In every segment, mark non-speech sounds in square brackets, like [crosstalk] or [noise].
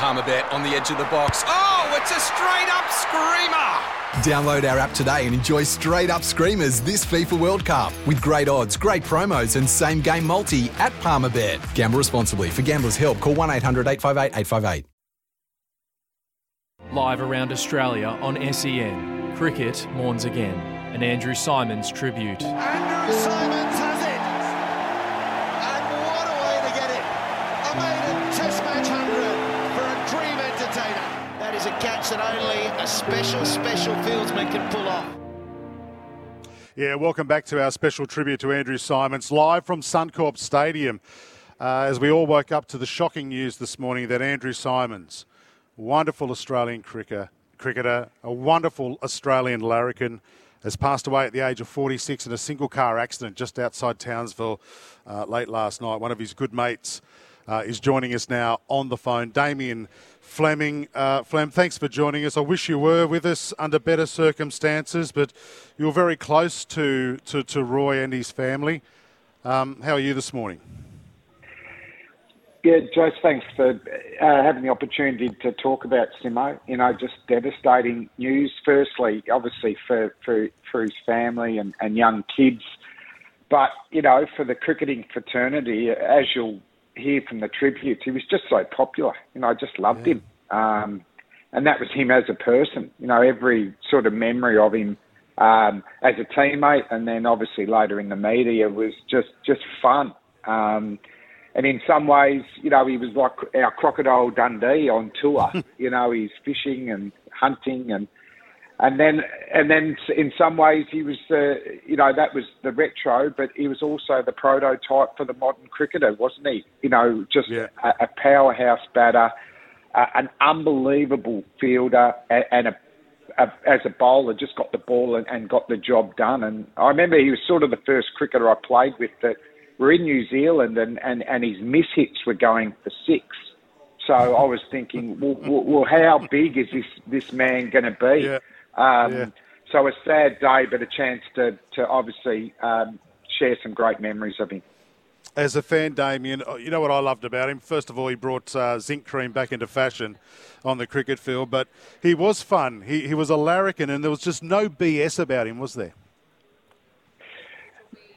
Palmerbet on the edge of the box. Oh, it's a straight up screamer! Download our app today and enjoy straight up screamers this FIFA World Cup with great odds, great promos, and same game multi at Palmerbet. Gamble responsibly. For gamblers' help, call 1 800 858 858. Live around Australia on SEN. Cricket mourns again. An Andrew Symonds tribute. Andrew Symonds has it! Catch that only a special, special fieldsman can pull off. Yeah, welcome back to our special tribute to Andrew Symonds, live from Suncorp Stadium. Uh, as we all woke up to the shocking news this morning that Andrew Symonds, wonderful Australian cricketer, cricketer, a wonderful Australian larrikin, has passed away at the age of 46 in a single car accident just outside Townsville uh, late last night. One of his good mates uh, is joining us now on the phone. Damien Fleming. Uh, Flem, thanks for joining us. I wish you were with us under better circumstances, but you're very close to, to, to Roy and his family. Um, how are you this morning? Yeah, Joyce, thanks for uh, having the opportunity to talk about Simo. You know, just devastating news. Firstly, obviously for, for, for his family and, and young kids, but, you know, for the cricketing fraternity, as you'll hear from the tributes, he was just so popular. You know, I just loved yeah. him. Um, and that was him as a person. You know, every sort of memory of him um, as a teammate and then obviously later in the media was just, just fun. Um, and in some ways, you know, he was like our crocodile Dundee on tour. [laughs] you know, he's fishing and hunting, and and then and then in some ways he was, uh, you know, that was the retro, but he was also the prototype for the modern cricketer, wasn't he? You know, just yeah. a, a, powerhouse batter, uh, an unbelievable fielder, and, and a as a bowler, just got the ball and, and, got the job done. And I remember he was sort of the first cricketer I played with that we're in New Zealand and, and, and his miss hits were going for six. So I was thinking, well, well, how big is this, this man going to be? Yeah. Um, yeah. So a sad day, but a chance to, to obviously um, share some great memories of him. As a fan, Damien, uh, you know what I loved about him? First of all, he brought uh, zinc cream back into fashion on the cricket field, but he was fun. He, he was a larrikin, and there was just no BS about him, was there?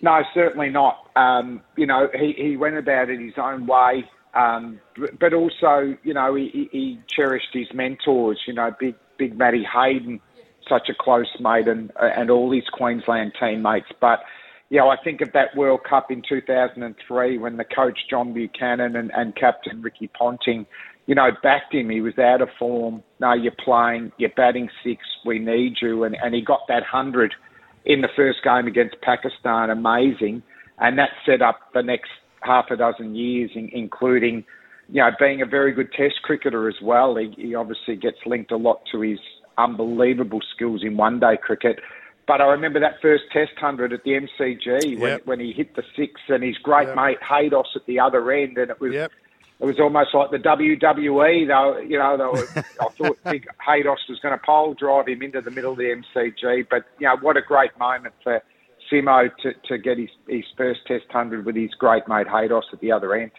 No, certainly not. Um, you know, he, he went about it his own way, um, but also, you know, he, he cherished his mentors. You know, big big Matty Hayden, such a close mate, and uh, and all his Queensland teammates. But you know, I think of that World Cup in 2003 when the coach John Buchanan and, and captain Ricky Ponting, you know, backed him. He was out of form. No, you're playing. You're batting six. We need you, and and he got that hundred in the first game against Pakistan amazing, and that set up the next half a dozen years, in, including you know being a very good Test cricketer as well. He, he obviously gets linked a lot to his unbelievable skills in one day cricket. But I remember that first Test hundred at the MCG when, yep. when he hit the six, and his great yep. mate Haydos at the other end, and it was yep it was almost like the WWE. Though you know, were, [laughs] I thought big Haydos was going to pole drive him into the middle of the MCG. But you know, what a great moment for Simo to, to get his, his first Test hundred with his great mate Haydos at the other end.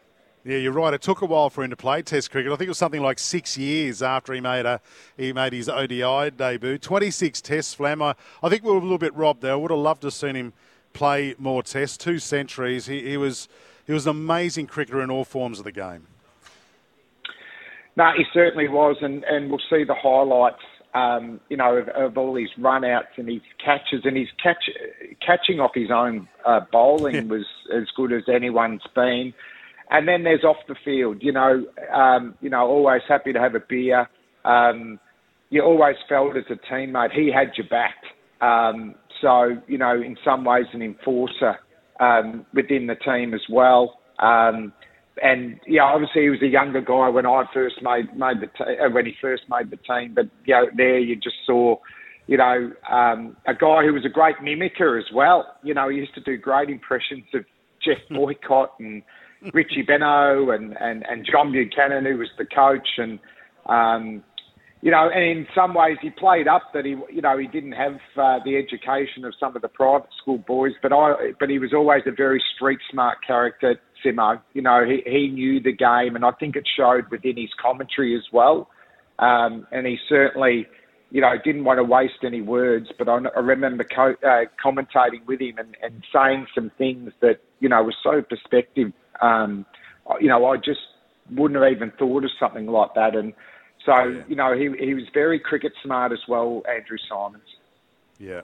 Yeah, you're right. It took a while for him to play Test cricket. I think it was something like six years after he made a he made his ODI debut. 26 Tests, Flam. I, I think we were a little bit robbed there. I would have loved to have seen him play more Tests. Two centuries. He, he was he was an amazing cricketer in all forms of the game. No, he certainly was, and, and we'll see the highlights, um, you know, of, of all his run-outs and his catches, and his catch, catching off his own uh, bowling was as good as anyone's been. And then there's off the field, you know, um, you know, always happy to have a beer. Um, you always felt as a teammate he had your back. Um, so, you know, in some ways an enforcer um, within the team as well. Um, and yeah, obviously he was a younger guy when I first made made the t- uh, when he first made the team. But you know, there you just saw, you know, um, a guy who was a great mimicker as well. You know, he used to do great impressions of Geoff [laughs] Boycott and Richie Benaud and, and and John Buchanan, who was the coach, and um, you know, and in some ways he played up that he, you know, he didn't have uh, the education of some of the private school boys, but I, but he was always a very street smart character, Simo. You know, he he knew the game, and I think it showed within his commentary as well. Um, and he certainly, you know, didn't want to waste any words. But I, I remember co- uh, commentating with him and, and saying some things that you know were so perspective. Um, you know, I just wouldn't have even thought of something like that, and so, yeah. you know, he, he was very cricket smart as well, Andrew Symonds. Yeah.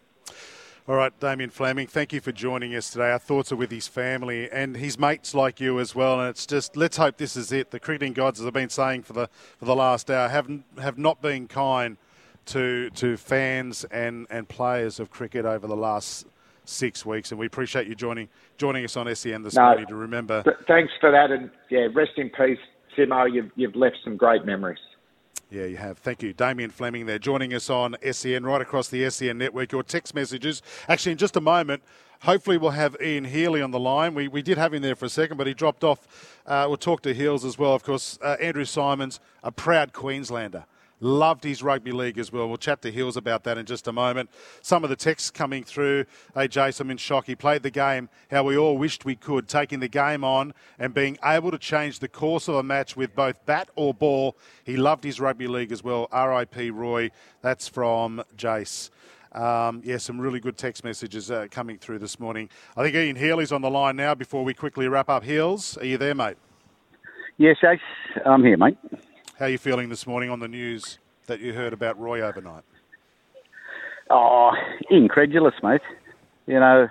All right, Damien Fleming, thank you for joining us today. Our thoughts are with his family and his mates like you as well. And it's just let's hope this is it. The cricketing gods, as I've been saying for the for the last hour, have have not been kind to to fans and, and players of cricket over the last six weeks. And we appreciate you joining joining us on SEN this no, morning to remember. Thanks for that, and yeah, rest in peace, Simo. You've you've left some great memories. Yeah, you have. Thank you. Damien Fleming there joining us on SEN, right across the SEN network. Your text messages. Actually, in just a moment, hopefully we'll have Ian Healy on the line. We, we did have him there for a second, but he dropped off. Uh, we'll talk to Heels as well, of course. Uh, Andrew Symonds, a proud Queenslander. Loved his rugby league as well. We'll chat to Hills about that in just a moment. Some of the texts coming through. Hey, Jason, I'm in shock. He played the game how we all wished we could, taking the game on and being able to change the course of a match with both bat or ball. He loved his rugby league as well. R.I.P. Roy. That's from Jace. Um, yeah, some really good text messages uh, coming through this morning. I think Ian Healy's on the line now before we quickly wrap up. Heels, are you there, mate? Yes, Ace. I'm here, mate. How are you feeling this morning on the news that you heard about Roy overnight? Oh, incredulous, mate. You know,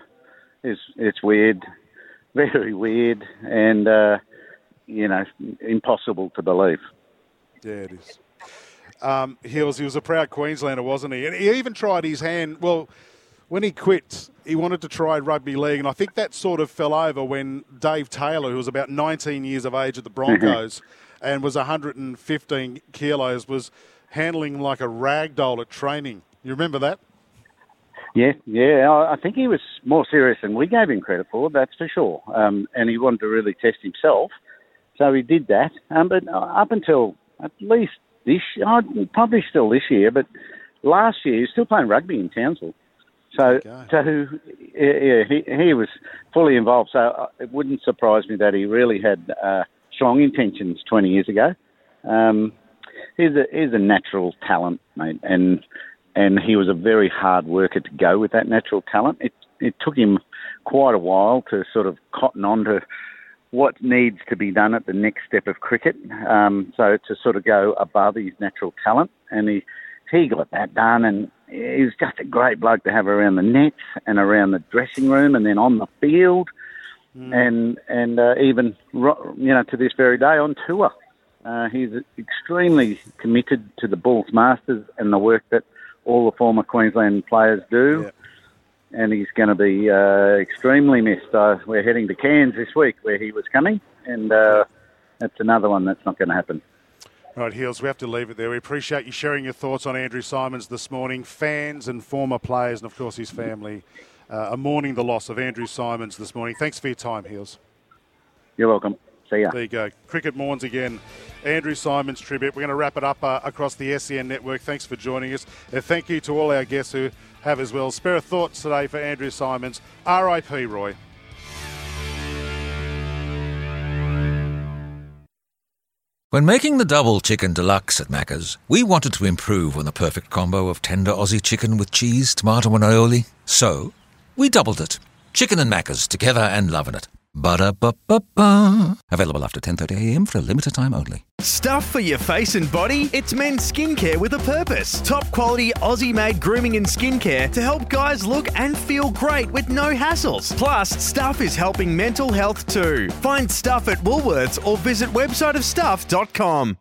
it's it's weird, [laughs] very weird, and uh, you know, impossible to believe. Yeah, it is. Um, he was he was a proud Queenslander, wasn't he? And he even tried his hand. Well, when he quit, he wanted to try rugby league, and I think that sort of fell over when Dave Taylor, who was about 19 years of age at the Broncos, and was 115 kilos, was handling like a rag doll at training. You remember that? Yeah, yeah. I think he was more serious than we gave him credit for. That's for sure. Um, and he wanted to really test himself, so he did that. Um, but uh, up until at least this, uh, probably still this year, but last year he was still playing rugby in Townsville. So, so yeah, he, he was fully involved. So uh, it wouldn't surprise me that he really had uh, strong intentions 20 years ago. Um, he's a he's a natural talent, mate, and and he was a very hard worker to go with that natural talent. It it took him quite a while to sort of cotton on to what needs to be done at the next step of cricket. Um, so to sort of go above his natural talent, and he he got that done, and he was just a great bloke to have around the nets and around the dressing room, and then on the field mm. and and uh, even you know to this very day on tour. Uh, he's extremely committed to the Bulls Masters and the work that all the former Queensland players do. Yeah. And he's going to be uh, extremely missed. Uh, we're heading to Cairns this week, where he was coming, and uh, that's another one that's not going to happen. Right, Heels, we have to leave it there. We appreciate you sharing your thoughts on Andrew Symonds this morning. Fans and former players, and of course his family, uh, are mourning the loss of Andrew Symonds this morning. Thanks for your time, Heels. You're welcome. See ya. There you go. Cricket mourns again. Andrew Symonds tribute. We're going to wrap it up uh, across the SEN network. Thanks for joining us. And thank you to all our guests who have as well. Spare thoughts today for Andrew Symonds. R.I.P. Roy. When making the double chicken deluxe at Macca's, we wanted to improve on the perfect combo of tender Aussie chicken with cheese, tomato, and aioli. So, we doubled it. Chicken and Macca's together and loving it. Ba-da-ba-ba-ba. Available after 10.30am for a limited time only. Stuff for your face and body? It's men's skincare with a purpose. Top quality Aussie-made grooming and skincare to help guys look and feel great with no hassles. Plus, Stuff is helping mental health too. Find Stuff at Woolworths or visit websiteofstuff.com.